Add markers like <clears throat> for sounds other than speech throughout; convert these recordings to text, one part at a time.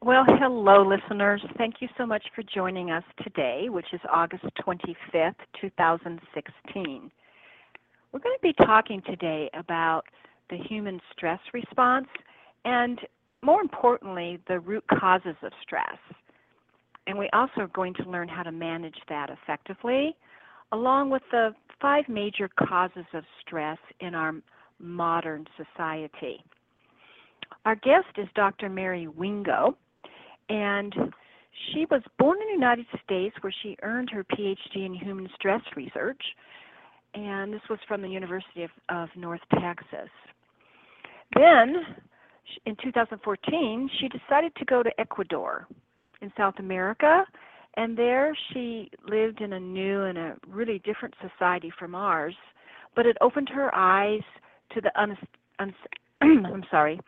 Well, hello, listeners. Thank you so much for joining us today, which is August 25th, 2016. We're going to be talking today about the human stress response and, more importantly, the root causes of stress. And we also are going to learn how to manage that effectively, along with the five major causes of stress in our modern society. Our guest is Dr. Mary Wingo and she was born in the United States where she earned her PhD in human stress research, and this was from the University of, of North Texas. Then, in 2014, she decided to go to Ecuador in South America, and there she lived in a new and a really different society from ours, but it opened her eyes to the un, un <clears throat> I'm sorry,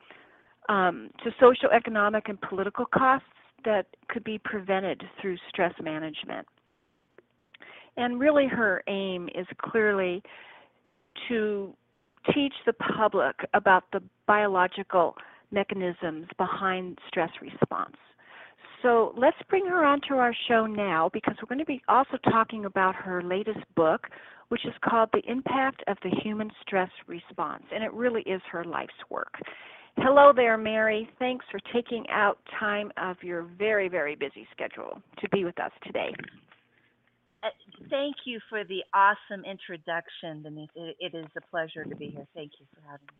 um, to social, economic, and political costs that could be prevented through stress management. And really, her aim is clearly to teach the public about the biological mechanisms behind stress response. So let's bring her onto our show now because we're going to be also talking about her latest book, which is called The Impact of the Human Stress Response. And it really is her life's work. Hello there, Mary. Thanks for taking out time of your very, very busy schedule to be with us today. Uh, thank you for the awesome introduction, Denise. It, it is a pleasure to be here. Thank you for having me.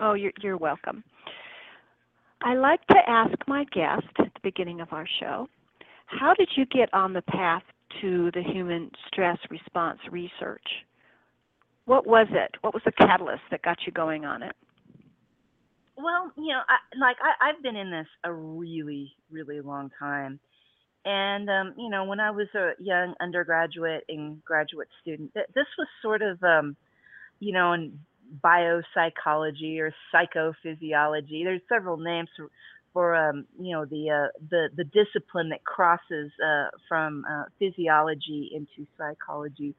Oh, you're, you're welcome. I like to ask my guest at the beginning of our show, how did you get on the path to the human stress response research? What was it? What was the catalyst that got you going on it? Well, you know, I, like I, I've been in this a really, really long time. And um, you know, when I was a young undergraduate and graduate student, th- this was sort of, um, you know, in biopsychology or psychophysiology. There's several names for, for um, you know, the uh, the the discipline that crosses uh, from uh, physiology into psychology,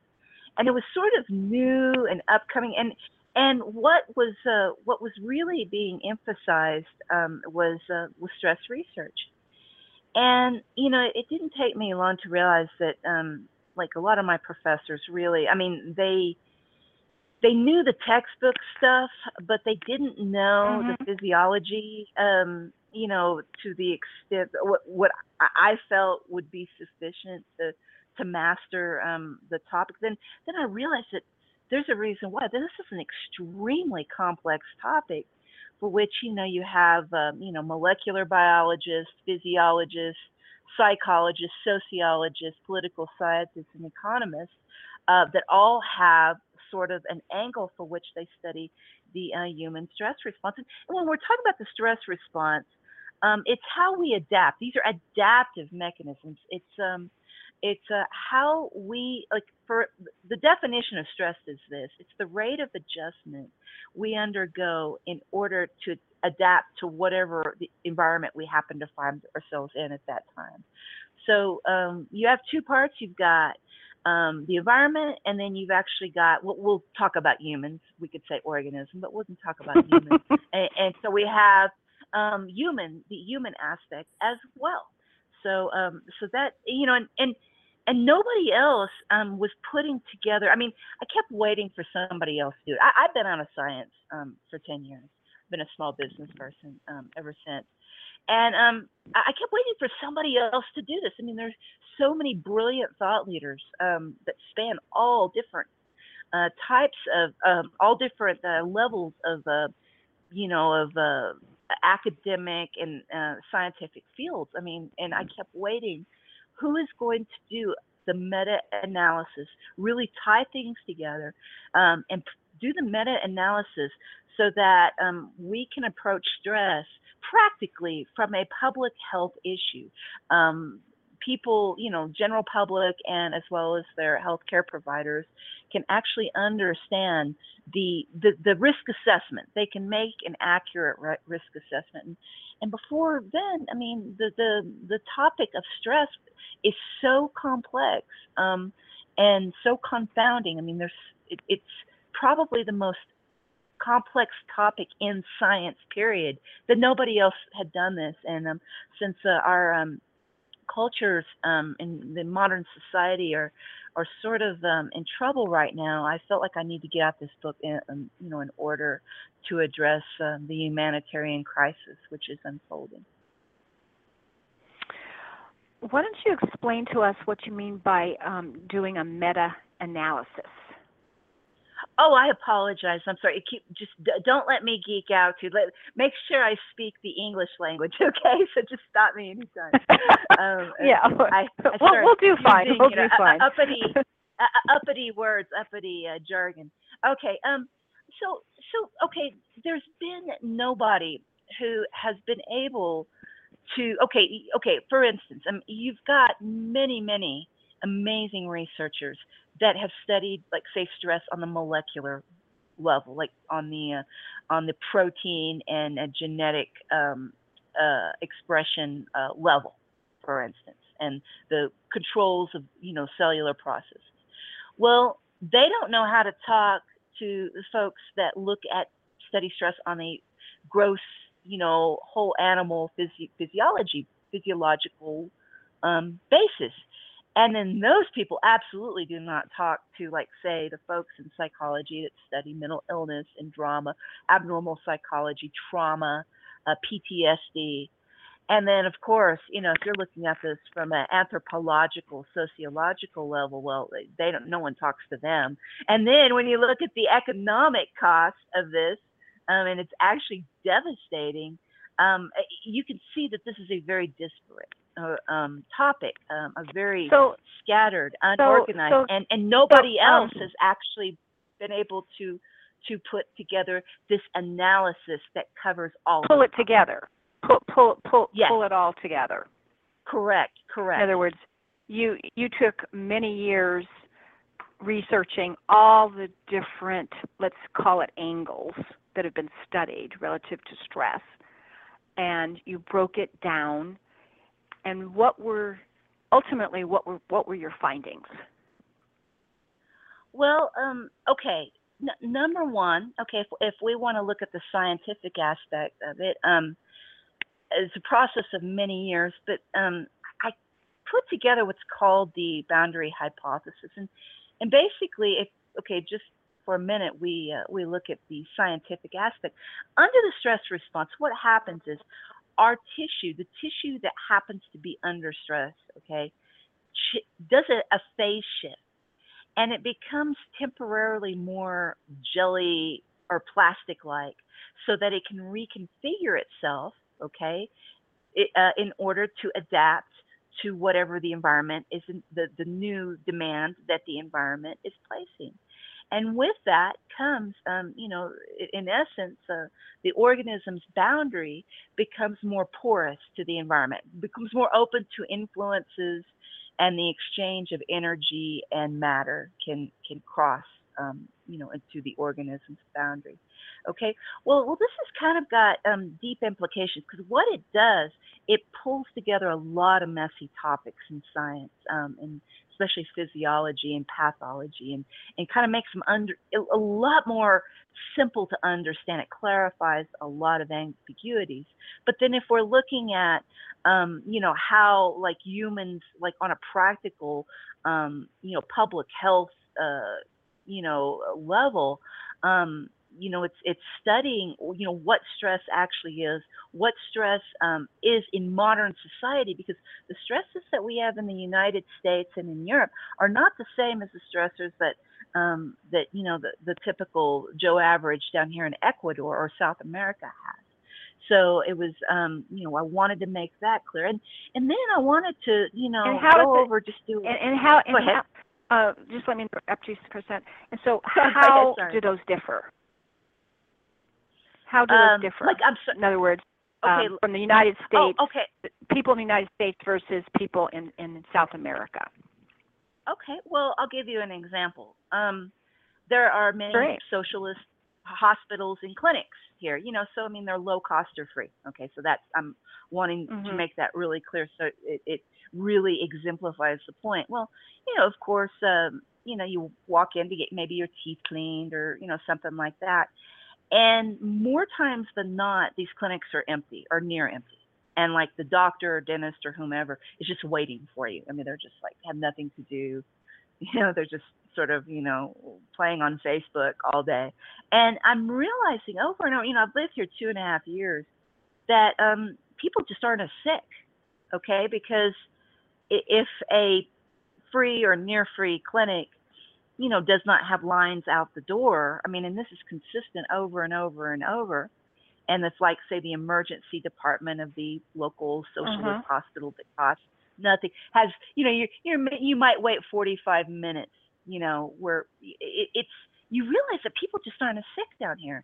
and it was sort of new and upcoming. And and what was uh, what was really being emphasized um, was uh, was stress research. And you know, it didn't take me long to realize that, um, like a lot of my professors, really, I mean, they they knew the textbook stuff, but they didn't know mm-hmm. the physiology. Um, you know, to the extent what what I felt would be sufficient to to master um, the topic. Then then I realized that there's a reason why. This is an extremely complex topic for which, you know, you have, um, you know, molecular biologists, physiologists, psychologists, sociologists, political scientists, and economists uh, that all have sort of an angle for which they study the uh, human stress response. And when we're talking about the stress response, um, it's how we adapt. These are adaptive mechanisms. It's um, it's uh, how we like for the definition of stress is this it's the rate of adjustment we undergo in order to adapt to whatever the environment we happen to find ourselves in at that time. So um, you have two parts you've got um, the environment and then you've actually got we'll, we'll, talk about humans we could say organism but we'll talk about humans. <laughs> And, and, so we have um, human the human aspect as well. So um, so that you know and and and nobody else um, was putting together. I mean, I kept waiting for somebody else to do it. I, have been out of science um, for ten years. I've been a small business person um, ever since, and um, I kept waiting for somebody else to do this. I mean, there's so many brilliant thought leaders um, that span all different uh, types of um, all different uh, levels of uh, you know of uh, academic and uh, scientific fields. I mean, and I kept waiting. Who is going to do the meta analysis? Really tie things together um, and do the meta analysis so that um, we can approach stress practically from a public health issue. Um, people, you know, general public and as well as their healthcare providers can actually understand the, the, the risk assessment. They can make an accurate risk assessment. And, and before then, I mean, the, the, the topic of stress is so complex um, and so confounding. I mean, there's, it, it's probably the most complex topic in science period that nobody else had done this and um, since uh, our um, cultures um, in the modern society are are sort of um, in trouble right now. I felt like I need to get out this book, in, um, you know, in order to address uh, the humanitarian crisis which is unfolding. Why don't you explain to us what you mean by um, doing a meta analysis? Oh, I apologize. I'm sorry. Keep just don't let me geek out. To let make sure I speak the English language. <laughs> Okay, so just stop me anytime. Um, <laughs> yeah, I, I we'll, we'll do fine. Using, we'll do know, fine. Uppity, <laughs> uh, uppity words, uppity uh, jargon. Okay. Um. So so okay. There's been nobody who has been able to. Okay. Okay. For instance, um, you've got many many amazing researchers that have studied like say stress on the molecular level like on the uh, on the protein and genetic um, uh, expression uh, level for instance and the controls of you know cellular processes. Well they don't know how to talk to the folks that look at study stress on a gross you know whole animal physi- physiology physiological um, basis and then those people absolutely do not talk to, like, say, the folks in psychology that study mental illness and drama, abnormal psychology, trauma, uh, PTSD. And then, of course, you know, if you're looking at this from an anthropological, sociological level, well, they don't. No one talks to them. And then when you look at the economic cost of this, um, and it's actually devastating. Um, you can see that this is a very disparate uh, um, topic, um, a very so, scattered, unorganized, so, so, and and nobody um, else has actually been able to to put together this analysis that covers all. Pull it together. Pull pull pull yes. pull it all together. Correct. Correct. In other words, you you took many years researching all the different, let's call it angles that have been studied relative to stress, and you broke it down and what were ultimately what were what were your findings? Well, um, okay. N- number one, okay, if, if we want to look at the scientific aspect of it, um, it's a process of many years, but um, I put together what's called the boundary hypothesis, and and basically, if okay, just for a minute, we uh, we look at the scientific aspect. Under the stress response, what happens is our tissue, the tissue that happens to be under stress, okay, does a, a phase shift and it becomes temporarily more jelly or plastic like so that it can reconfigure itself, okay, it, uh, in order to adapt to whatever the environment is, the, the new demand that the environment is placing. And with that comes, um, you know, in essence, uh, the organism's boundary becomes more porous to the environment, becomes more open to influences, and the exchange of energy and matter can can cross, um, you know, into the organism's boundary. Okay. Well, well, this has kind of got um, deep implications because what it does, it pulls together a lot of messy topics in science, um, and especially physiology and pathology, and and kind of makes them under a lot more simple to understand. It clarifies a lot of ambiguities. But then if we're looking at, um, you know, how like humans, like on a practical, um, you know, public health, uh, you know, level. Um, you know, it's it's studying, you know, what stress actually is, what stress um, is in modern society, because the stresses that we have in the United States and in Europe are not the same as the stressors that um, that you know the, the typical Joe average down here in Ecuador or South America has. So it was, um, you know, I wanted to make that clear, and and then I wanted to, you know, And how go does it- over just do. And, and how, and how, uh, just let me interrupt you for a second. And so <laughs> how do those differ? How do um, differ? Like I'm so, in other words, okay. um, from the United oh, States, okay. people in the United States versus people in, in South America. Okay, well, I'll give you an example. Um, there are many Great. socialist hospitals and clinics here, you know, so I mean, they're low cost or free. Okay, so that's, I'm wanting to Mhm. make that really clear so it, it really exemplifies the point. Well, you know, of course, um, you know, you walk in to get maybe your teeth cleaned or, you know, something like that. And more times than not, these clinics are empty or near empty. And like the doctor or dentist or whomever is just waiting for you. I mean, they're just like have nothing to do. <laughs> You know, they're just sort of, you know, playing on Facebook all day. And I'm realizing over and over, you know, I've lived here two and a half years, that um, people just aren't as sick, okay? Because if a free or near free clinic, you know, does not have lines out the door, I mean, and this is consistent over and over and over, and it's like, say, the emergency department of the local socialist Mhm. hospital that costs nothing has, you know, you you you might wait 45 minutes, you know, where it, it's you realize that people just aren't as sick down here,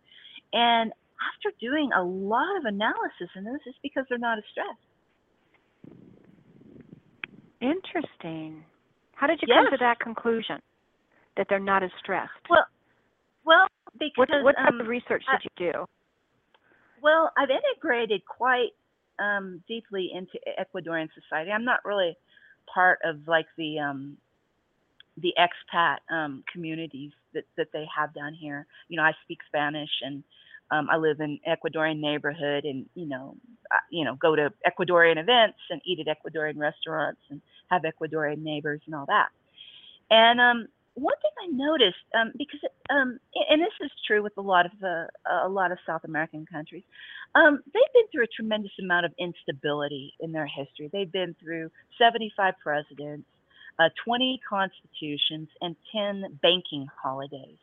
and after doing a lot of analysis in this, it's because they're not as stressed. Interesting. How did you come to that conclusion that they're not as stressed? Well, well, what because what type um, of research I- did you do? Well, I've integrated quite um, deeply into Ecuadorian society. I'm not really part of like the um, the expat um, communities that, that they have down here. You know, I speak Spanish and um, I live in Ecuadorian neighborhood, and you know, I, you know, go to Ecuadorian events and eat at Ecuadorian restaurants and have Ecuadorian neighbors and all that. And um, one thing I noticed, um, because um, and this is true with a lot of the a lot of South American countries, um, they've been through a tremendous amount of instability in their history. They've been through 75 presidents, uh, 20 constitutions, and 10 banking holidays.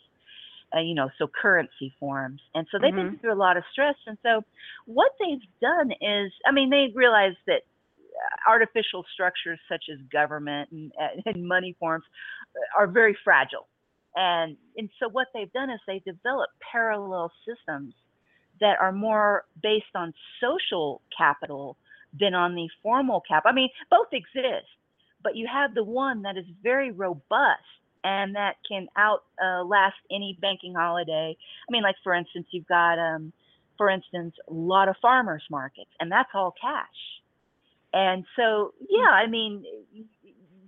Uh, you know, so currency forms, and so they've been Mhm. through a lot of stress. And so, what they've done is, I mean, they realize that artificial structures such as government and, <laughs> and money forms are very fragile. And and so what they've done is they've developed parallel systems that are more based on social capital than on the formal cap. I mean, both exist, but you have the one that is very robust and that can outlast any banking holiday. I mean, like for instance, you've got um, for instance, a lot of farmers markets, and that's all cash. And so, yeah, I mean,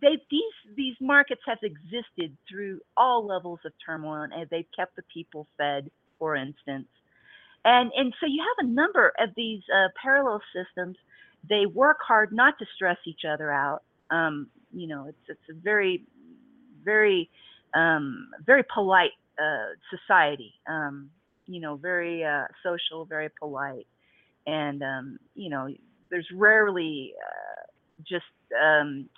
they these these markets have existed through all levels of turmoil, and they've kept the people fed, for instance. And and so you have a number of these uh, parallel systems. They work hard not to stress each other out. Um, you know, it's it's a very very um, very polite uh, society. Um, you know, very uh, social, very polite, and um, you know, there's rarely uh, just um,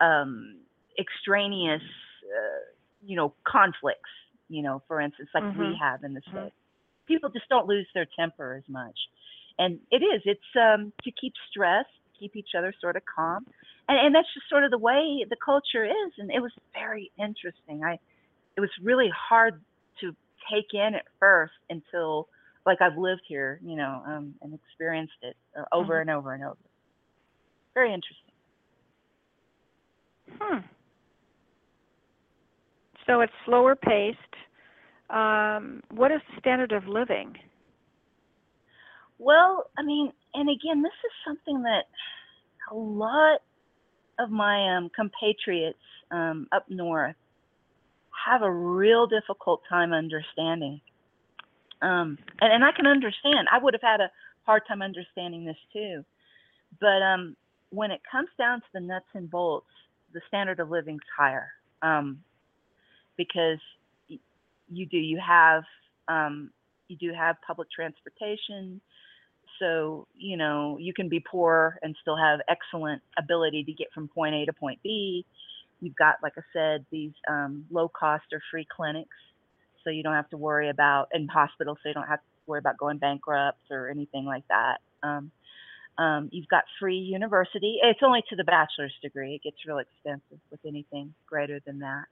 um, extraneous, uh, you know, conflicts. You know, for instance, like we Mhm. have in the Mhm. states, people just don't lose their temper as much, and it is. It's um, to keep stress, keep each other sort of calm, and, and that's just sort of the way the culture is. And it was very interesting. I, it was really hard to take in at first until like I've lived here, you know, um, and experienced it uh, over Mhm. and over and over. Very interesting. Hmm. So it's slower paced. Um, what is the standard of living? Well, I mean, and again, this is something that a lot of my um, compatriots um, up north have a real difficult time understanding. Um, and, and I can understand. I would have had a hard time understanding this too. But um, when it comes down to the nuts and bolts, the standard of living's higher um, because you do. You have um, you do have public transportation. So, you know, you can be poor and still have excellent ability to get from point A to point B. You've got, like I said, these um, low cost or free clinics. So you don't have to worry about, in hospitals, so you don't have to worry about going bankrupt or anything like that. Um, um, you've got free university. It's only to the bachelor's degree. It gets real expensive with anything greater than that.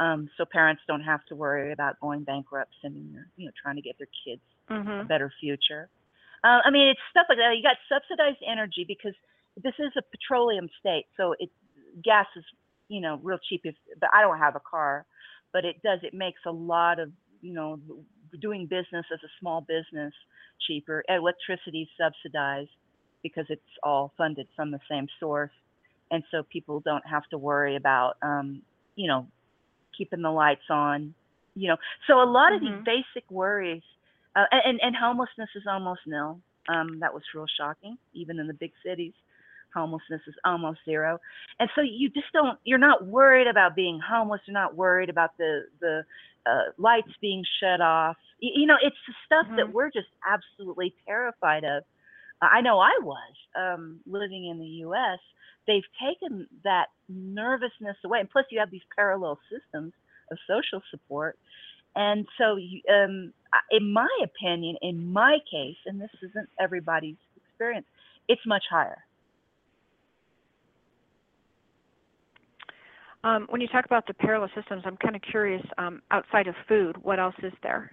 Um, so parents don't have to worry about going bankrupt, sending their, you know, trying to get their kids Mm-hmm. a better future. Uh, I mean, it's stuff like that. You got subsidized energy because this is a petroleum state, so it gas is, you know, real cheap. If but I don't have a car, but it does. It makes a lot of, you know, doing business as a small business cheaper. Electricity subsidized because it's all funded from the same source, and so people don't have to worry about, um, you know, keeping the lights on. You know, so a lot of Mhm. these basic worries uh, and and homelessness is almost nil. Um, that was real shocking. Even in the big cities, homelessness is almost zero. And so you just don't. You're not worried about being homeless. You're not worried about the the uh, lights being shut off. You, you know, it's the stuff that Mhm. we're just absolutely terrified of. Uh, I know I was um, living in the U.S. They've taken that nervousness away, and plus you have these parallel systems of social support and so, um, in my opinion, in my case, and this isn't everybody's experience, it's much higher. Um, when you talk about the parallel systems, I'm kind of curious. Um, outside of food, what else is there?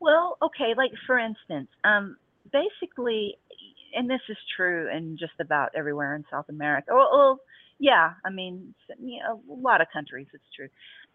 Well, okay, like for instance, um, basically, and this is true in just about everywhere in South America. Well, well yeah, I mean, you know, a lot of countries, it's true.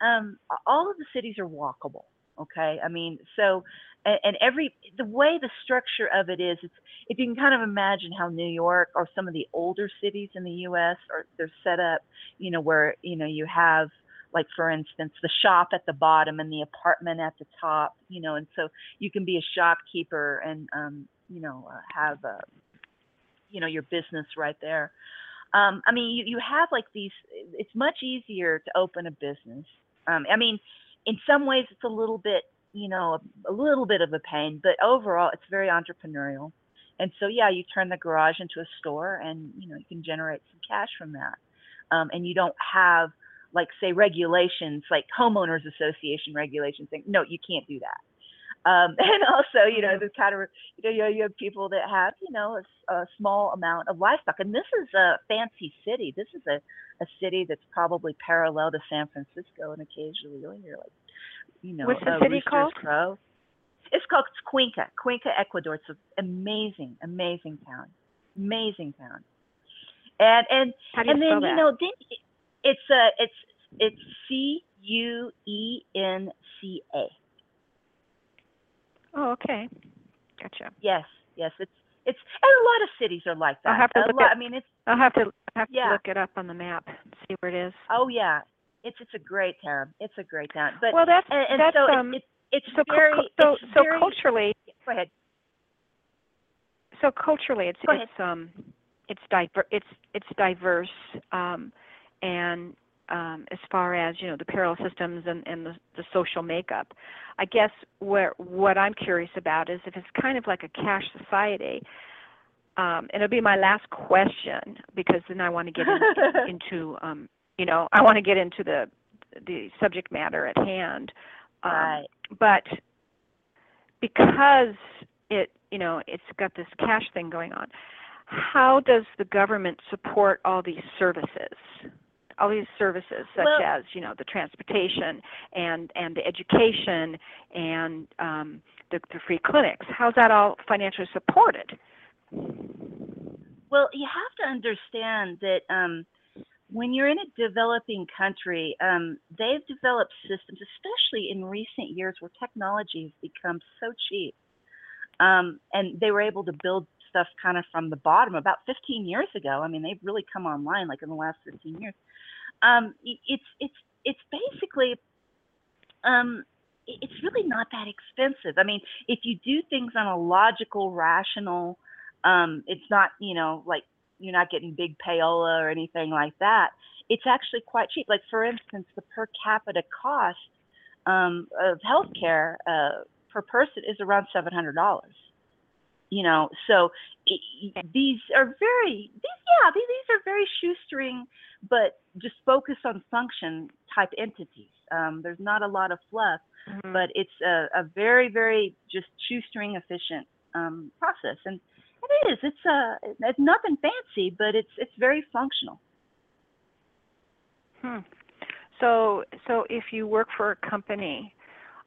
Um, all of the cities are walkable. Okay, I mean, so and, and every the way the structure of it is, it's if you can kind of imagine how New York or some of the older cities in the U.S. are they're set up, you know, where you know you have like for instance the shop at the bottom and the apartment at the top you know and so you can be a shopkeeper and um you know uh, have a you know your business right there um i mean you, you have like these it's much easier to open a business um i mean in some ways it's a little bit you know a, a little bit of a pain but overall it's very entrepreneurial. And so yeah you turn the garage into a store and you know you can generate some cash from that. Um, and you don't have like say regulations like homeowners association regulations saying no you can't do that um, <laughs> and also you know the kind of you know you have- people that have you know a small amount of livestock and this is a fancy city this is a, a city that's probably parallel to san francisco and occasionally you'll hear like you know What's the uh, city called? crow it's called Cuenca, Cuenca, Ecuador. It's an amazing, amazing town, amazing town. And and and then that? you know then it- it's uh it's it's C U E N C A. oh, okay. Gotcha. Yes, yes, it's it's and a lot of cities are like that. I'll have to a look lot, at- I mean, it's I'll have to I'll have Yeah. to look it up on the map, see where it is. oh yeah, it's it's a great town. It's a great town. But well, that's and, and that's so um. it, it, it's so very so it's so very, culturally, Go ahead. so culturally, it's it's um it's diver it's it's diverse um and um as far as you know the parallel systems and and the, the social makeup. I guess where what i'm curious about is if it's kind of like a cash society um and it'll be my last question because then i want to get in, <laughs> into um you know i want to get into the the subject matter at hand. Um, Right. but because it you know it's got this cash thing going on how does the government support all these services all these services such Well- as you know the transportation and and the education and um the, the free clinics how's that all financially supported Well, you have to understand that um, when you're in a developing country, um, they've developed systems, especially in recent years where technology has become so cheap. Um, and they were able to build stuff kind of from the bottom about 15 years ago. I mean, they've really come online like in the last 15 years. Um, it's it's it's basically um, it's really not that expensive. I mean, if you do things on a logical, rational um, it's not, you know, like you're not getting big payola or anything like that. It's actually quite cheap. Like for instance, the per capita cost um, of healthcare uh, per person is around seven hundred dollars. You know, so it, these are very these yeah these, these are very shoestring, but just focus on function type entities. Um, there's not a lot of fluff, mm-hmm. but it's a, a, very very just shoestring efficient um, process, and it is. It's a uh, it's nothing fancy, but it's it's very functional. Hmm. So so if you work for a company,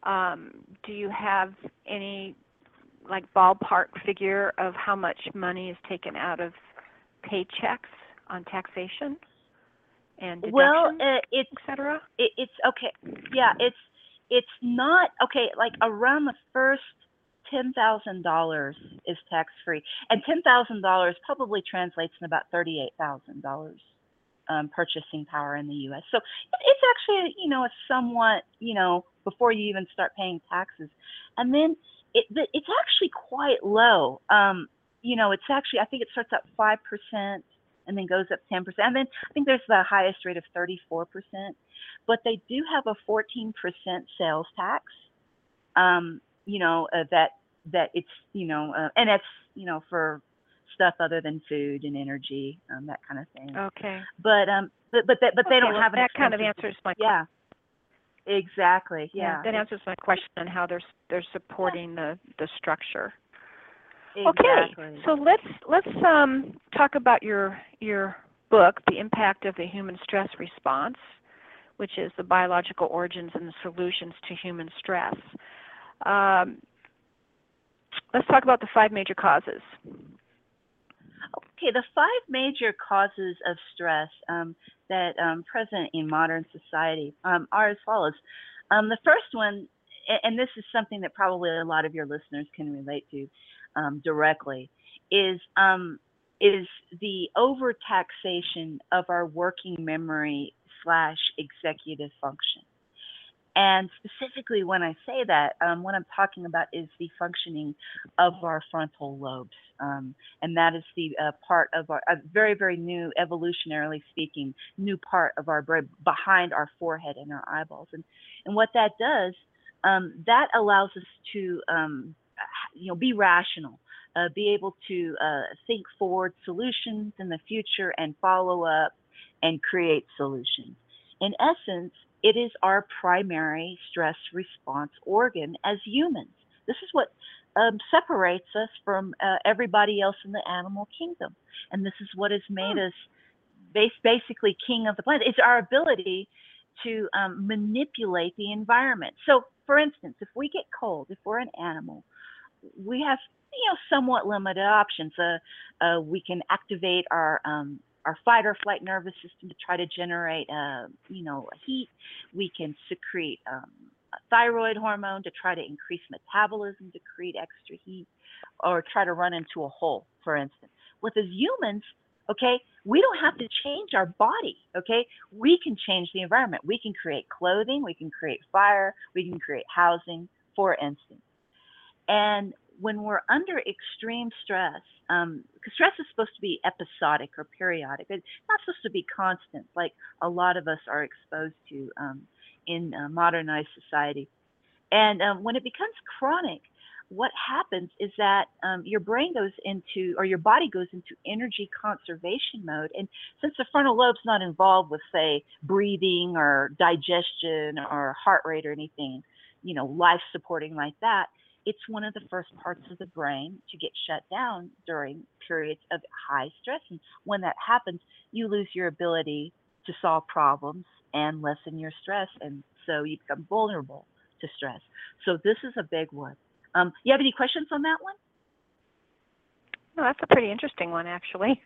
um, do you have any like ballpark figure of how much money is taken out of paychecks on taxation and well, uh, it's etc. It, it's okay. Yeah, it's it's not okay. Like around the first ten thousand dollars is tax free, and ten thousand dollars probably translates in about thirty eight thousand dollars um, purchasing power in the U.S. So it's actually you know a somewhat you know before you even start paying taxes, and then it it's actually quite low. Um, you know, it's actually I think it starts at five percent and then goes up 10%. And then I think there's the highest rate of 34%, but they do have a 14% sales tax. Um, you know, uh, that that it's you know, uh, and that's you know for stuff other than food and energy, um, that kind of thing. Okay. But um, but but, but they don't well, have that kind of answers my yeah. Exactly. Yeah. That answers my question on how they're they're supporting the the structure. Exactly. Okay. So let's let's um, talk about your your book, The Impact of the Human Stress Response, which is the biological origins and the solutions to human stress. Um, let's talk about the five major causes. Okay, the five major causes of stress um, that um, present in modern society um, are as follows. Um, the first one, and this is something that probably a lot of your listeners can relate to um, directly, is um, is the overtaxation of our working memory slash executive function. And specifically, when I say that, um, what I'm talking about is the functioning of our frontal lobes. Um, and that is the uh, part of our, very, very new, evolutionarily speaking, new part of our brain behind our forehead and our eyeballs. And, and what that does, um, that allows us to, um, you know, be rational, uh, be able to uh, think forward solutions in the future and follow up and create solutions. In essence, it is our primary stress response organ as humans. This is what um, separates us from uh, everybody else in the animal kingdom. And this is what has made hmm. us base, basically king of the planet. It's our ability to um, manipulate the environment. So, for instance, if we get cold, if we're an animal, we have you know somewhat limited options. Uh, uh, we can activate our um, our fight or flight nervous system to try to generate, uh, you know, heat. We can secrete um, thyroid hormone to try to increase metabolism to create extra heat, or try to run into a hole, for instance. With as humans, okay, we don't have to change our body, okay? We can change the environment. We can create clothing, we can create fire, we can create housing, for instance. And when we're under extreme stress, um, stress is supposed to be episodic or periodic, it's not supposed to be constant, like a lot of us are exposed to um, in uh, modernized society. And um, when it becomes chronic, what happens is that um, your brain goes into, or your body goes into energy conservation mode. And since the frontal lobe's not involved with, say, breathing or digestion or heart rate or anything, you know, life supporting like that, it's one of the first parts of the brain to get shut down during periods of high stress. And when that happens, you lose your ability to solve problems and lessen your stress. And so you become vulnerable to stress. So this is a big one. Um, you have any questions on that one? No, that's a pretty interesting one, actually.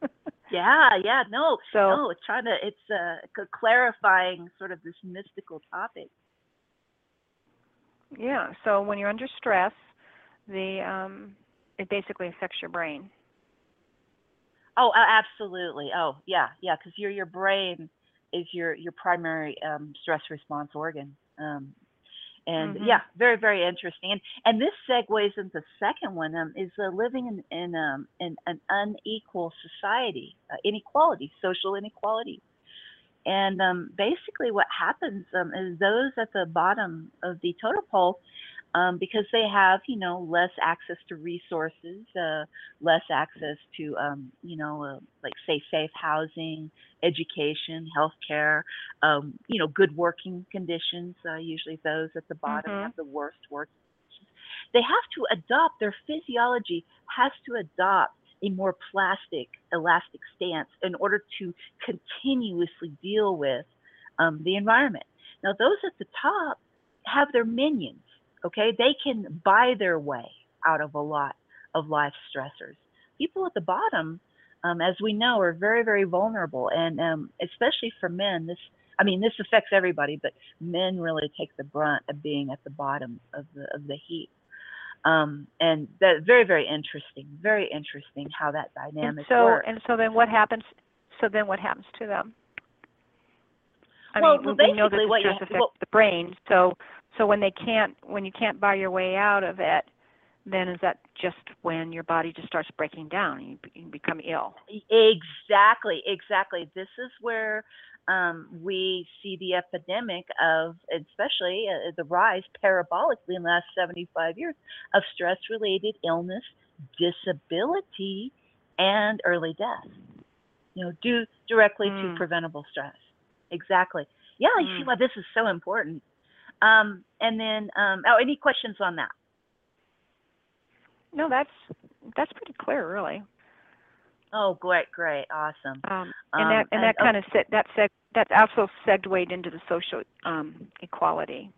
<laughs> yeah, yeah, no, so, no, it's trying to, it's uh, clarifying sort of this mystical topic. Yeah. So when you're under stress, the um, it basically affects your brain. Oh, absolutely. Oh, yeah, yeah. Because your your brain is your your primary um, stress response organ. Um, and mm-hmm. yeah, very very interesting. And and this segues into the second one um, is uh, living in in, um, in an unequal society, uh, inequality, social inequality. And um, basically, what happens um, is those at the bottom of the totem pole, um, because they have, you know, less access to resources, uh, less access to, um, you know, uh, like say safe housing, education, healthcare, um, you know, good working conditions. Uh, usually those at the bottom Mhm. have the worst working conditions. They have to adopt their physiology has to adopt a more plastic, elastic stance in order to continuously deal with um, the environment. Now, those at the top have their minions, okay? They can buy their way out of a lot of life stressors. People at the bottom, um, as we know, are very, very vulnerable. And um, especially for men, this, I mean, this affects everybody, but men really take the brunt of being at the bottom of the, of the heap. Um, and that very, very interesting, very interesting how that And dynamic so works. and so then what happens? So then what happens to them? I Well, mean, well, we know that the stress affects well- the brain. So so when they can't when you can't buy your way out of it, then is that just when your body just starts breaking down and you, you become ill? Exactly, exactly. This is where um, we see the epidemic of, especially uh, the rise parabolically in the last 75 years of stress related illness, disability, and early death. You know, due directly to Mm. preventable stress. Exactly. Yeah, you see Mm. why this is so important. Um, and then, um, oh, any questions on that? No, that's that's pretty clear, really. Oh, great, great, awesome. Um, Um, and that and that oh, kind of se- that seg- that's also segued into the social um, equality.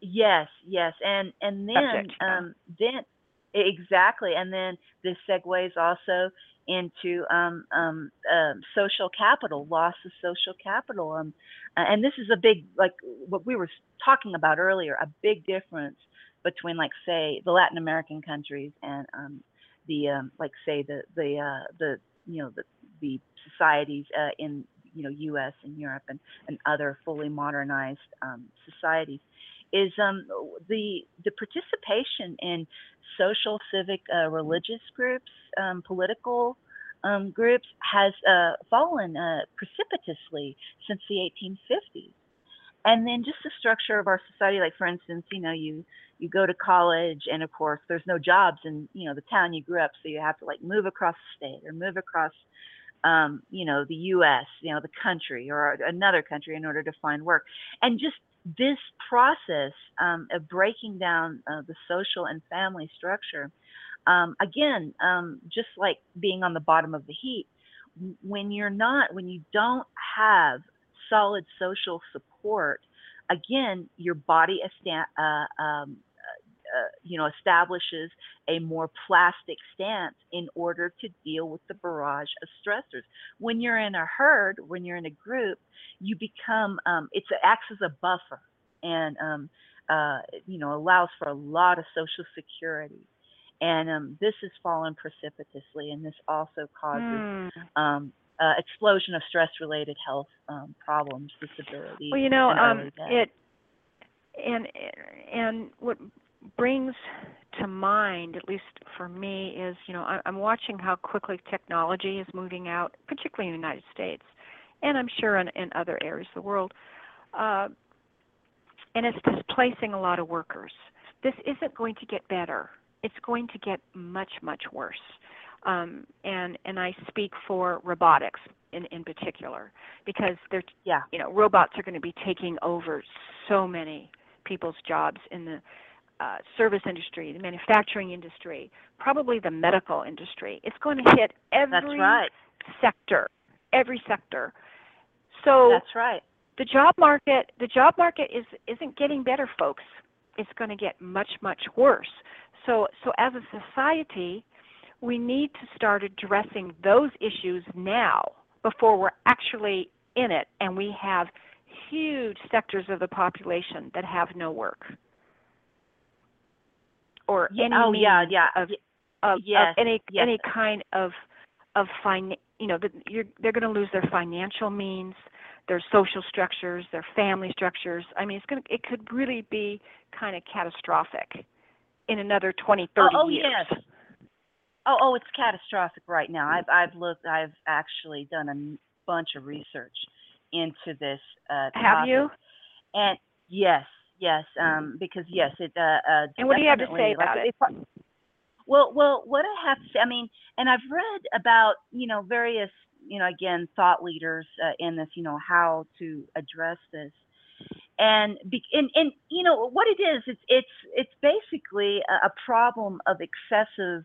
Yes, yes, and and then Subject, um then exactly, and then this segues also into um um um social capital, loss of social capital, um, uh, and this is a big like what we were talking about earlier, a big difference between like say the Latin American countries and um the um like say the the uh the you know the the societies uh, in you know U.S. and Europe and and other fully modernized um, societies is um, the the participation in social, civic, uh, religious groups, um, political um, groups has uh, fallen uh, precipitously since the 1850s. And then just the structure of our society, like for instance, you know, you you go to college, and of course, there's no jobs in you know the town you grew up, so you have to like move across the state or move across um, you know, the U.S., you know, the country or another country in order to find work. And just this process um, of breaking down uh, the social and family structure, um, again, um, just like being on the bottom of the heap, when you're not, when you don't have solid social support, again, your body esta- uh, um, uh, you know, establishes a more plastic stance in order to deal with the barrage of stressors. When you're in a herd, when you're in a group, you become um, it acts as a buffer and um, uh, you know allows for a lot of social security. And um, this has fallen precipitously, and this also causes Mm. Uh, explosion of stress-related health um, problems, disability, Well, you know, um, it and and what brings to mind, at least for me, is you know I, I'm watching how quickly technology is moving out, particularly in the United States, and I'm sure in, in other areas of the world, uh, and it's displacing a lot of workers. This isn't going to get better. It's going to get much much worse. Um, and and I speak for robotics in in particular because they're yeah, you know robots are going to be taking over so many people's jobs in the uh, service industry, the manufacturing industry, probably the medical industry. It's going to hit every right. sector, every sector. So That's right. the job market, the job market is isn't getting better, folks. It's going to get much much worse. So so as a society, we need to start addressing those issues now before we're actually in it and we have huge sectors of the population that have no work or any oh yeah, yeah. of, of, of any yes. any kind of of fin you know that you're they're going to lose their financial means their social structures their family structures i mean it's going to it could really be kind of catastrophic in another 20 30 oh, oh years yes. Oh, oh, it's catastrophic right now. I've I've looked. I've actually done a bunch of research into this. Uh, have you. And yes, yes, um, because yes, it. Uh, uh, and what do you have to say about like, it? Well, well, what I have to say, I mean, and I've read about, you know, various, you know, again, thought leaders uh, in this, you know, how to address this, and be, and and you know what it is, it's it's it's basically a, a problem of excessive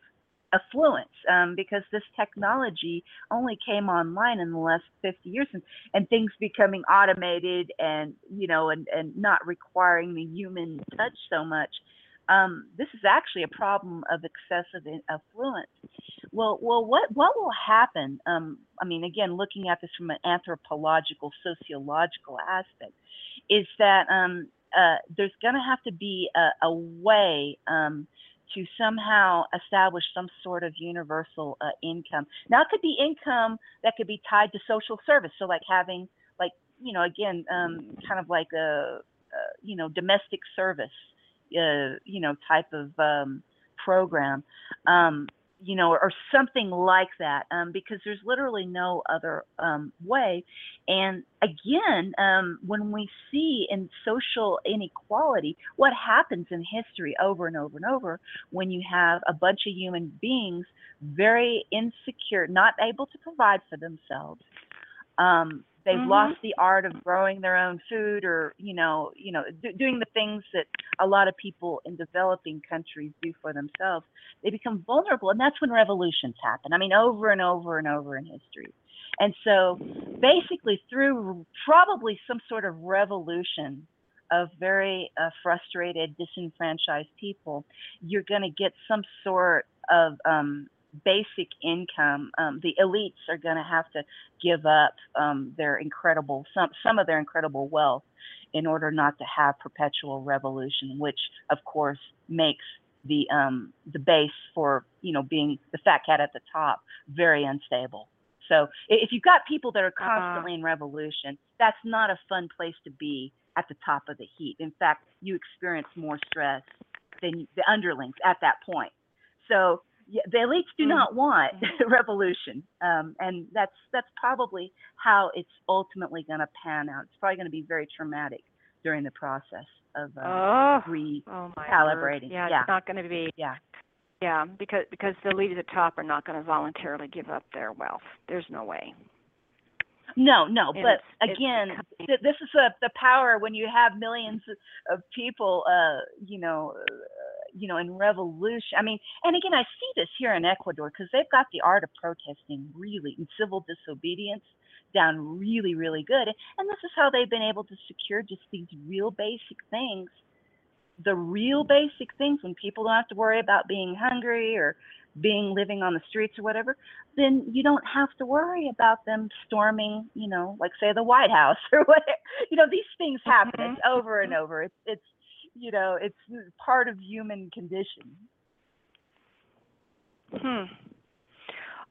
affluence um, because this technology only came online in the last 50 years and, and things becoming automated and you know and, and not requiring the human touch so much um, this is actually a problem of excessive affluence. Well, well, what what will happen? Um, I mean, again, looking at this from an anthropological, sociological aspect, is that um, uh, there's going to have to be a, a way um, to somehow establish some sort of universal uh, income. Now, it could be income that could be tied to social service, so like having, like, you know, again, um, kind of like a, a you know, domestic service uh, you know, type of um, program, um, you know, or, something like that, um, because there's literally no other um, way. And again, um, when we see in social inequality, what happens in history over and over and over when you have a bunch of human beings very insecure, not able to provide for themselves, um, they've mm-hmm. lost the art of growing their own food or you know you know do, doing the things that a lot of people in developing countries do for themselves they become vulnerable and that's when revolutions happen i mean over and over and over in history and so basically through probably some sort of revolution of very uh, frustrated disenfranchised people you're going to get some sort of um, basic income, um, the elites are going to have to give up um, their incredible some some of their incredible wealth in order not to have perpetual revolution, which of course makes the um, the base for you know being the fat cat at the top very unstable. So if you've got people that are uh-huh. constantly uh-huh. in revolution, that's not a fun place to be at the top of the heap. In fact, you experience more stress than the underlings at that point. So yeah, the elites do mm-hmm. not want <laughs> mm-hmm. revolution, um, and that's that's probably how it's ultimately going to pan out. It's probably going to be very traumatic during the process of uh, oh, recalibrating. Oh yeah, yeah, it's not going to be. Yeah. Yeah, because because the elites at the top are not going to voluntarily give up their wealth. There's no way. No, no, and but it's, again, it's this is a, the power when you have millions of people, uh, you know, you know, in revolution. I mean, and again, I see this here in Ecuador because they've got the art of protesting really and civil disobedience down really, really good. And this is how they've been able to secure just these real basic things. The real basic things when people don't have to worry about being hungry or being living on the streets or whatever, then you don't have to worry about them storming, you know, like say the White House <laughs> or whatever. You know, these things happen. Mm-hmm. It's over and over. It's it's you know, it's part of human condition. Hmm.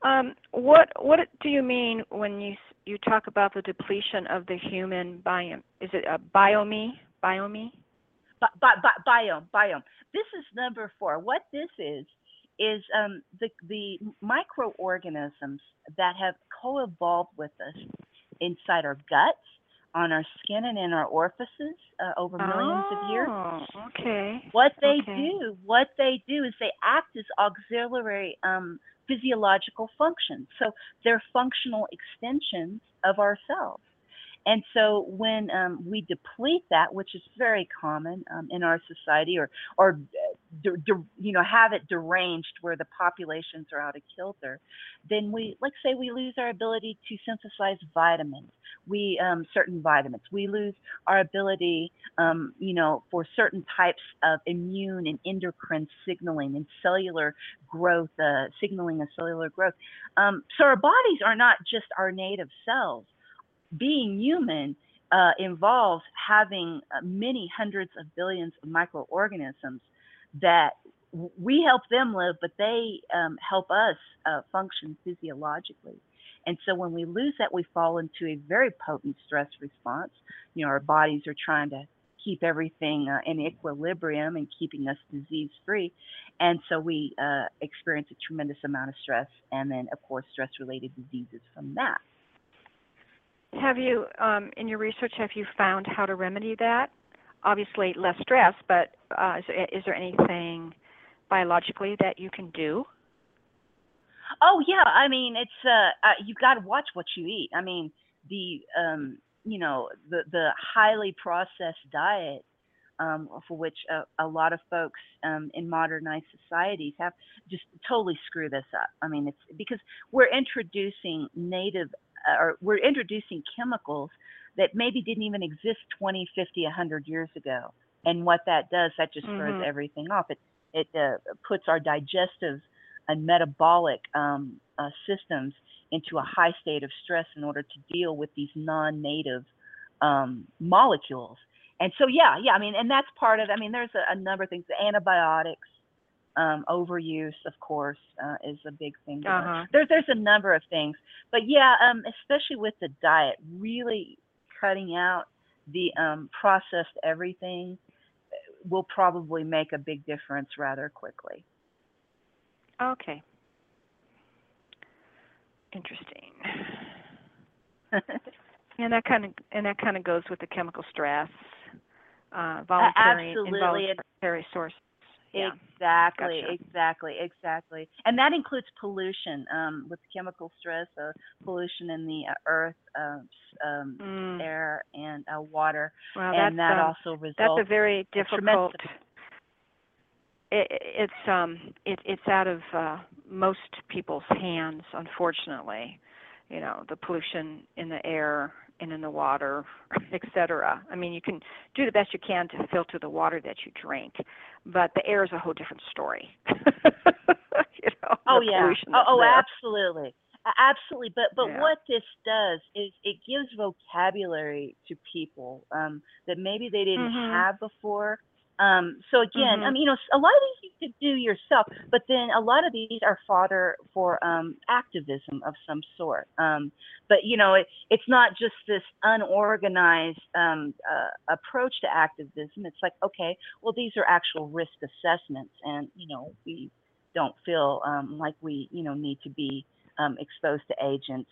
Um, what what do you mean when you you talk about the depletion of the human biome? Is it a biome? Biome? Bi- bi- bi- biome. Biome. This is number four. What this is is um, the the microorganisms that have co-evolved with us inside our guts on our skin and in our orifices uh, over millions oh, of years. Oh, okay. What they okay. do, what they do is they act as auxiliary um, physiological functions. So they're functional extensions of ourselves. And so when um, we deplete that, which is very common um, in our society, or or de- de- you know have it deranged where the populations are out of kilter, then we, like say, we lose our ability to synthesize vitamins. We um, certain vitamins. We lose our ability, um, you know, for certain types of immune and endocrine signaling and cellular growth, uh, signaling of cellular growth. Um, so our bodies are not just our native cells being human uh, involves having uh, many hundreds of billions of microorganisms that we help them live, but they um, help us uh, function physiologically. And so when we lose that, we fall into a very potent stress response. You know, our bodies are trying to keep everything uh, in equilibrium and keeping us disease free. And so we uh, experience a tremendous amount of stress and then, of course, stress related diseases from that. Have you, um, in your research, have you found how to remedy that? Obviously less stress, but uh, is, is there anything biologically that you can do? Oh yeah, I mean it's uh, uh you got to watch what you eat. I mean the um you know the the highly processed diet um, for which a, a, lot of folks um, in modernized societies have just totally screw this up. I mean, it's because we're introducing native uh, or we're introducing chemicals that maybe didn't even exist 20, 50, 100 years ago. And what that does, that just throws mm-hmm. everything off. It it uh, puts our digestive and metabolic um, uh, systems into a high state of stress in order to deal with these non-native um, molecules. And so, yeah, yeah, I mean, and that's part of. I mean, there's a, a number of things. The antibiotics, um, overuse, of course, uh, is a big thing. Uh-huh. There's there's a number of things, but yeah, um, especially with the diet, really cutting out the um, processed everything uh, will probably make a big difference rather quickly. Okay. Interesting. <laughs> and that kind of and that kind of goes with the chemical stress, uh, voluntary Absolutely. involuntary source. Yeah. Exactly, gotcha. exactly, exactly. And that includes pollution um, with chemical stress, uh, pollution in the uh, earth, uh, um, mm. air, and uh, water. And that um, also results. That's a very difficult. It, it's um it, it's out of uh, most people's hands, unfortunately. You know the pollution in the air and in the water, <laughs> etc. I mean, you can do the best you can to filter the water that you drink, but the air is a whole different story. <laughs> you know, oh yeah. Oh, oh absolutely. Absolutely, but but yeah. what this does is it gives vocabulary to people um, that maybe they didn't mm-hmm. have before, um, so again, mm-hmm. I mean, you know, a lot of these you could do yourself, but then a lot of these are fodder for um, activism of some sort. Um, but you know, it, it's not just this unorganized um, uh, approach to activism. It's like, okay, well, these are actual risk assessments, and you know, we don't feel um, like we, you know, need to be um, exposed to agents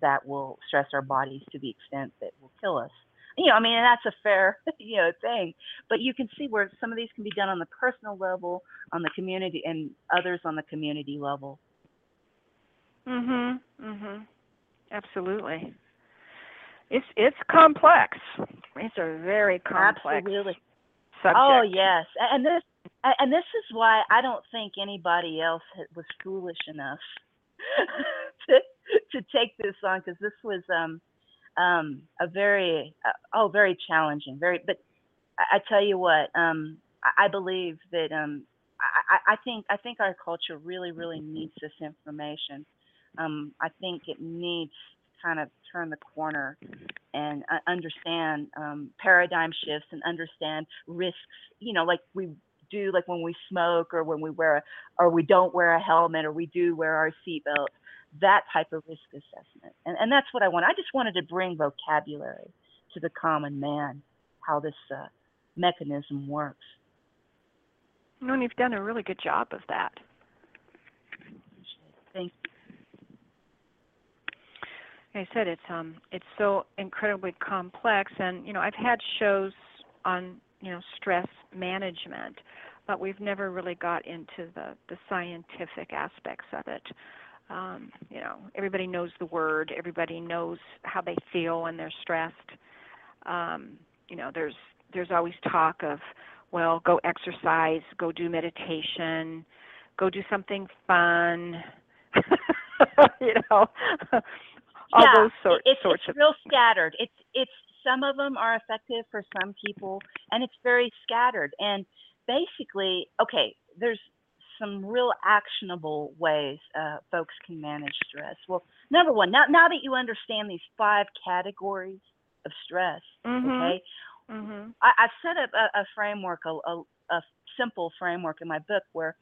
that will stress our bodies to the extent that will kill us you know, I mean, that's a fair, <laughs> you know, thing. But you can see where some of these can be done on the personal level, on the community, and others on the community level. Mhm. Mhm. Absolutely. It's it's complex. It's a very complex Absolutely. subject. Oh yes, and this and this is why I don't think anybody else was foolish enough <laughs> to to take this on because this was um um, a very uh, oh very challenging very but I, I tell you what um, I, I believe that um, I, I think I think our culture really really needs this information. Um, I think it needs to kind of turn the corner and uh, understand um, paradigm shifts and understand risks you know like we do like when we smoke or when we wear a, or we don't wear a helmet or we do wear our seatbelt that type of risk assessment. And, and that's what I want. I just wanted to bring vocabulary to the common man, how this uh, mechanism works. and you've done a really good job of that. Thank you. Like I said it's um it's so incredibly complex and you know I've had shows on you know stress management but we've never really got into the the scientific aspects of it um, you know, everybody knows the word. Everybody knows how they feel when they're stressed. Um, you know, there's there's always talk of, well, go exercise, go do meditation, go do something fun. <laughs> you know, all yeah, those sort, it's, sorts it's of. real scattered. It's it's some of them are effective for some people, and it's very scattered. And basically, okay, there's some real actionable ways uh, folks can manage stress. Well, number one, now now that you understand these five categories of stress, mm-hmm. okay, mm-hmm. I, I set up a, a framework, a, a, a, simple framework in my book where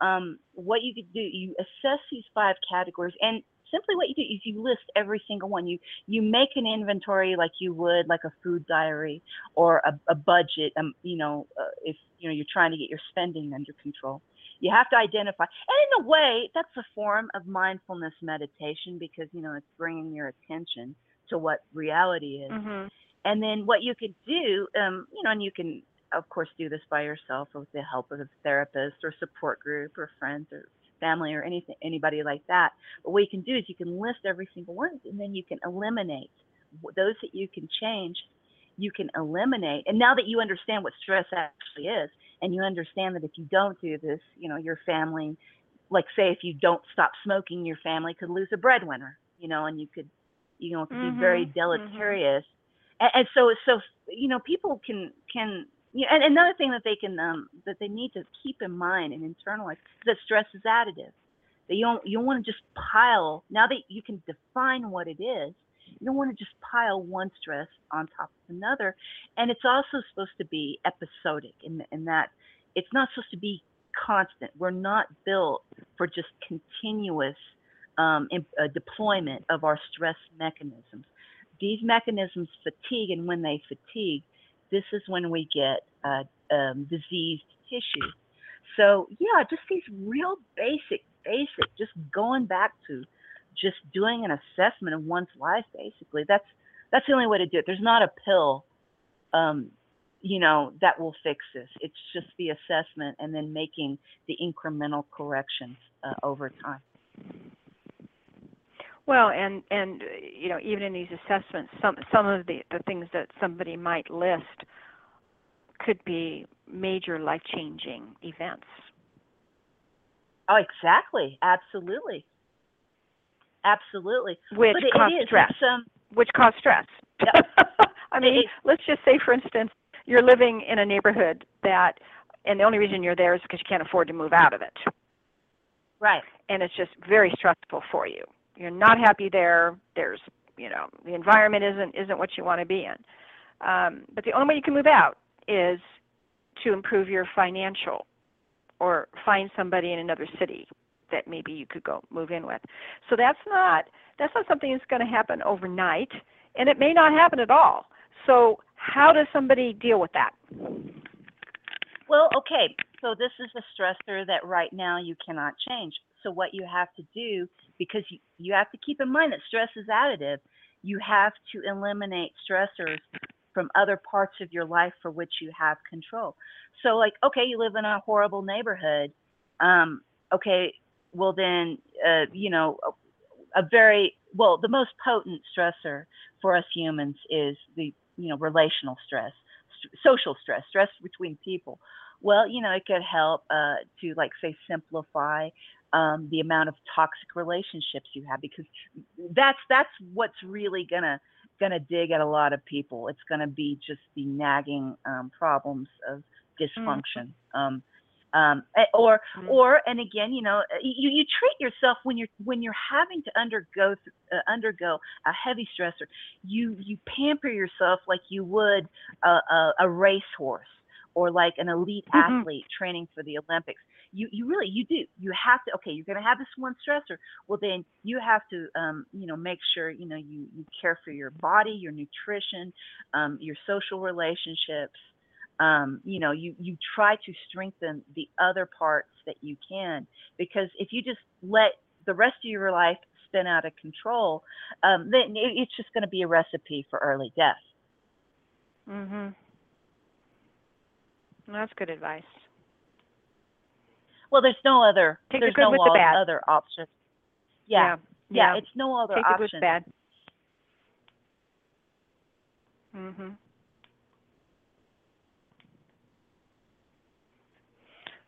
um, what you could do, you assess these five categories, and simply what you do is you list every single one. You you make an inventory like you would like a food diary or a, a budget. Um, you know, uh, if you know you're trying to get your spending under control you have to identify and in a way that's a form of mindfulness meditation because you know it's bringing your attention to what reality is mm-hmm. And then what you could do, um, you know, and you can of course do this by yourself or with the help of a therapist or support group or friends or family or anything anybody like that. But what you can do is you can list every single one and then you can eliminate those that you can change. You can eliminate. And now that you understand what stress actually is, and you understand that if you don't do this, you know, your family, like say if you don't stop smoking, your family could lose a breadwinner, you know, and you could, you know, it could mm-hmm. be very mm-hmm. deleterious. Mm-hmm. And, and so, so you know, people can can yeah, and another thing that they can um, that they need to keep in mind and internalize is that stress is additive. That you don't you don't want to just pile now that you can define what it is. You don't want to just pile one stress on top of another, and it's also supposed to be episodic in, in that it's not supposed to be constant. We're not built for just continuous um, in, uh, deployment of our stress mechanisms. These mechanisms fatigue, and when they fatigue, this is when we get uh, um, diseased tissue. So yeah, just these real basic, basic, just going back to just doing an assessment of one's life. Basically, that's that's the only way to do it. There's not a pill, um, you know, that will fix this. It's just the assessment and then making the incremental corrections uh, over time. Well, and and you know, even in these assessments, some some of the the things that somebody might list could be major life-changing events. Oh, exactly. Absolutely. Absolutely. Which but cause stress. Um, which cause stress. <laughs> I mean, let's just say, for instance, you're living in a neighborhood that, and the only reason you're there is because you can't afford to move out of it. Right. And it's just very stressful for you you're not happy there. There's you know the environment isn't isn't what you want to be in. Um, but the only way you can move out is to improve your financial or find somebody in another city that maybe you could go move in with. So that's not that's not something that's going to happen overnight, and it may not happen at all. So how does somebody deal with that? Well, okay. So this is a stressor that right now you cannot change. So what you have to do, because you, you have to keep in mind that stress is additive, you have to eliminate stressors from other parts of your life for which you have control. So like, okay, you live in a horrible neighborhood. Um, okay, well then, uh, you know, a, a very well, the most potent stressor for us humans is the you know relational stress, st- social stress, stress between people. Well, you know, it could help uh, to like say simplify um, the amount of toxic relationships you have because that's that's what's really gonna gonna dig at a lot of people. It's gonna be just the nagging um, problems of dysfunction. Mm-hmm. Um, um, eh, or mm-hmm. or and again, you know, eh, you, you treat yourself when you're when you're having to undergo uh, undergo a heavy stressor. You you pamper yourself like you would a, a, a racehorse or like an elite mm-hmm. athlete training for the Olympics you you really you do you have to okay you're going to have this one stressor well then you have to um, you know make sure you know you you care for your body your nutrition um, your social relationships um, you know you you try to strengthen the other parts that you can because if you just let the rest of your life spin out of control um, then it's just going to be a recipe for early death mhm that's good advice well, there's no other. Take there's no the other option. Yeah. yeah. yeah, It's no other Take option. Take the good bad. Mhm.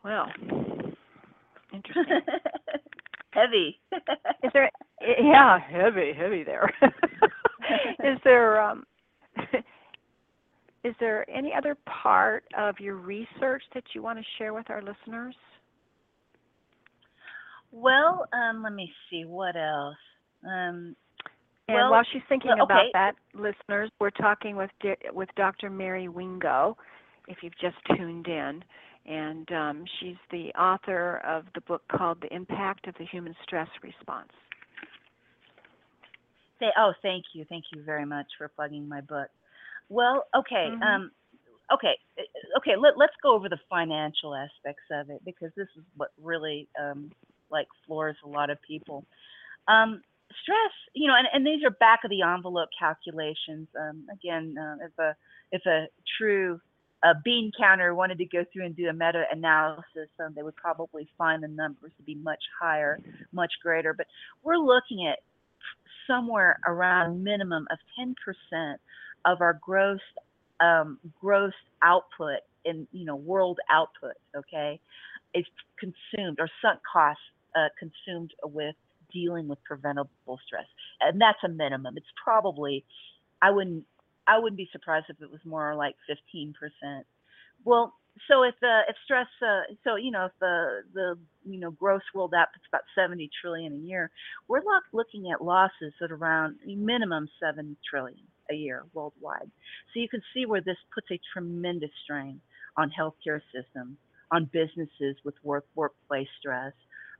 Well, interesting. <laughs> heavy. <laughs> Is there? Yeah, heavy, heavy there. <laughs> Is there? Um, is there any other part of your research that you want to share with our listeners? Well, um, let me see what else. Um, and well, while she's thinking well, about that, listeners, we're talking with with Dr. Mary Wingo. If you've just tuned in, and um, she's the author of the book called "The Impact of the Human Stress Response." Say, oh, thank you, thank you very much for plugging my book. Well, okay, mm-hmm. um, okay, okay. Let, let's go over the financial aspects of it because this is what really um, like floors a lot of people. Um, stress, you know, and, and these are back of the envelope calculations. Um, again, uh, if a if a true uh, bean counter wanted to go through and do a meta analysis, um, they would probably find the numbers to be much higher, much greater. But we're looking at somewhere around minimum of 10% of our gross um, gross output in you know world output. Okay, is consumed or sunk costs uh, consumed with dealing with preventable stress, and that's a minimum. It's probably, I wouldn't, I wouldn't be surprised if it was more like 15%. Well, so if the if stress, uh, so you know, if the the you know gross world output's about 70 trillion a year, we're looking at losses at around minimum 7 trillion a year worldwide. So you can see where this puts a tremendous strain on healthcare systems, on businesses with work workplace stress,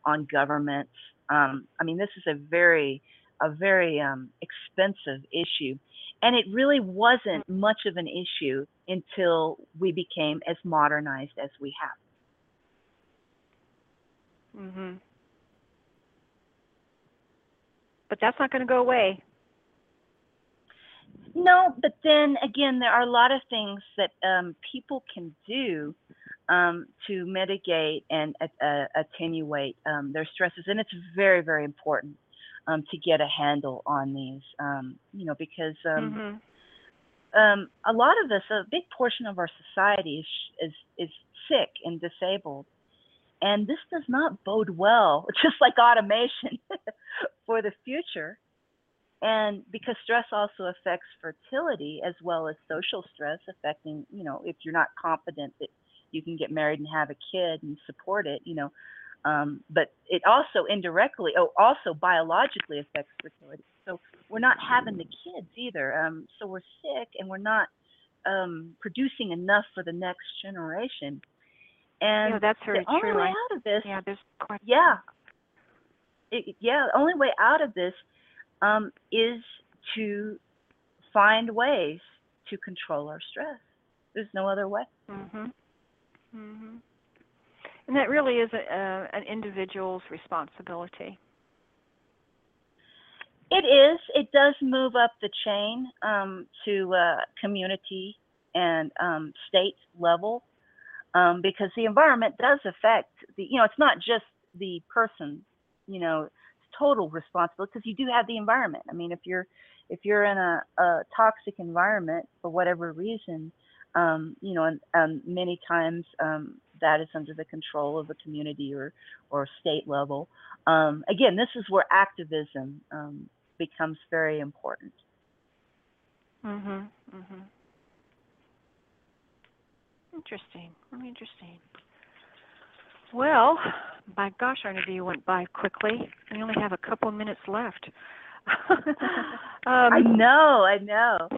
on governments. Um, I mean, this is a very a very um, expensive issue, and it really wasn't much of an issue until we became as modernized as we have. Mhm. But that's not going to go away. No, but then again, there are a lot of things that um, people can do um, to mitigate and uh, attenuate um, their stresses, and it's very, very important um, to get a handle on these. Um, you know, because um, Mm-hmm. um, a lot of us, a big portion of our society is, is is sick and disabled, and this does not bode well. <laughs> Just like automation <laughs> for the future. And because stress also affects fertility as well as social stress, affecting, you know, if you're not confident that you can get married and have a kid and support it, you know, um, but it also indirectly, oh, also biologically affects fertility. So we're not having the kids either. Um, so we're sick and we're not um, producing enough for the next generation. And yeah, that's very the only true. way out of this, yeah, there's quite. yeah, it, yeah, the only way out of this um, is to find ways to control our stress. There's no other way. Mhm. Mhm. And that really is a, a, an individual's responsibility. It is. It does move up the chain um, to uh, community and um, state level um, because the environment does affect the. You know, it's not just the person. You know, total responsibility because you do have the environment. I mean, if you're if you're in a, a toxic environment for whatever reason, um, you know, and, and many times um, that is under the control of the community or or state level. Um, again, this is where activism um, becomes very important. Mhm. Mhm. Interesting. Really interesting. Well, my gosh, our interview went by quickly. We only have a couple minutes left. <laughs> um, I know, I know.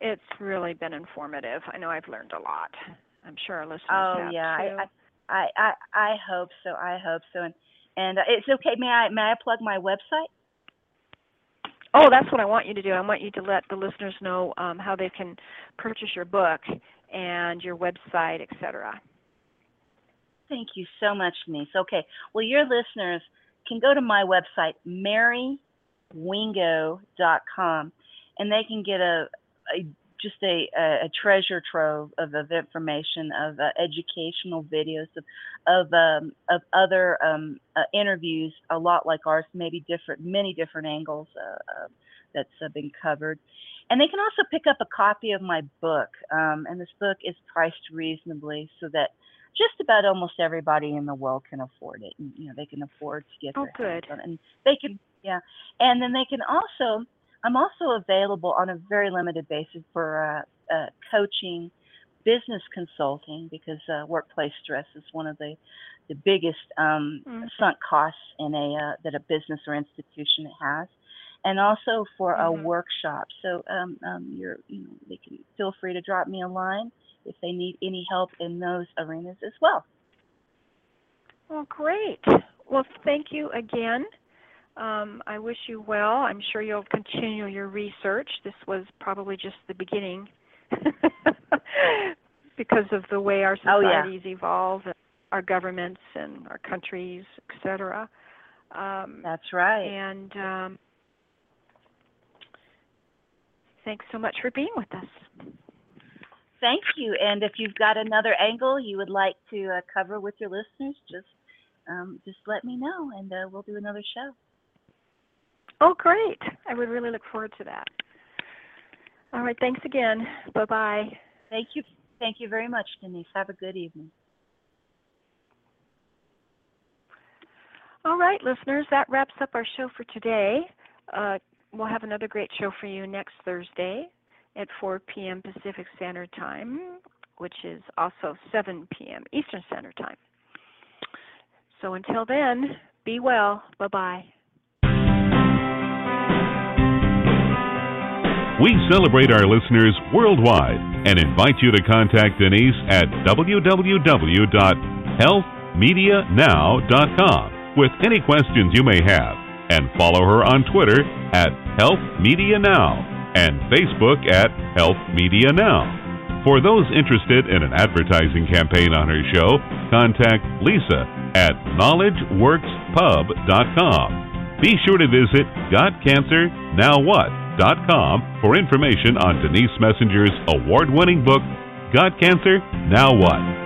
It's really been informative. I know I've learned a lot. I'm sure our listeners Oh yeah, too. I, I, I, I hope so. I hope so. And and uh, it's okay. May I may I plug my website? Oh, that's what I want you to do. I want you to let the listeners know um, how they can purchase your book and your website, etc. Thank you so much, Denise. Okay. Well, your listeners can go to my website, marywingo.com, and they can get a, a just a, a treasure trove of, of information, of uh, educational videos, of of, um, of other um, uh, interviews, a lot like ours, maybe different, many different angles uh, uh, that's uh, been covered. And they can also pick up a copy of my book, um, and this book is priced reasonably so that just about almost everybody in the world can afford it. And, you know, they can afford to get Oh, their hands good. on it. And they can, yeah. And then they can also, I'm also available on a very limited basis for uh, uh, coaching, business consulting, because uh, workplace stress is one of the the biggest um, Mm. sunk costs in a uh, that a business or institution has, and also for a Mhm. workshop. So um, um, you're, you know, they can feel free to drop me a line if they need any help in those arenas as well. Well, great. Well, thank you again. Um, I wish you well. I'm sure you'll continue your research. This was probably just the beginning <laughs> because of the way our Oh, yeah. societies evolve, our governments and our countries, etc. Um, That's right. And um, thanks so much for being with us. Thank you. And if you've got another angle you would like to uh, cover with your listeners, just um, just let me know, and uh, we'll do another show. Oh, great! I would really look forward to that. All right. Thanks again. Bye bye. Thank you. Thank you very much, Denise. Have a good evening. All right, listeners, that wraps up our show for today. Uh, we'll have another great show for you next Thursday at 4 p.m. Pacific Standard Time, which is also 7 p.m. Eastern Standard Time. So until then, be well. Bye bye. We celebrate our listeners worldwide and invite you to contact Denise at www.healthmedianow.com with any questions you may have and follow her on Twitter at Health Media Now and Facebook at Health Media Now. For those interested in an advertising campaign on her show, contact Lisa at KnowledgeWorksPub.com. Be sure to visit GotCancerNowWhat.com for information on Denise Messenger's award winning book, Got Cancer? Now What?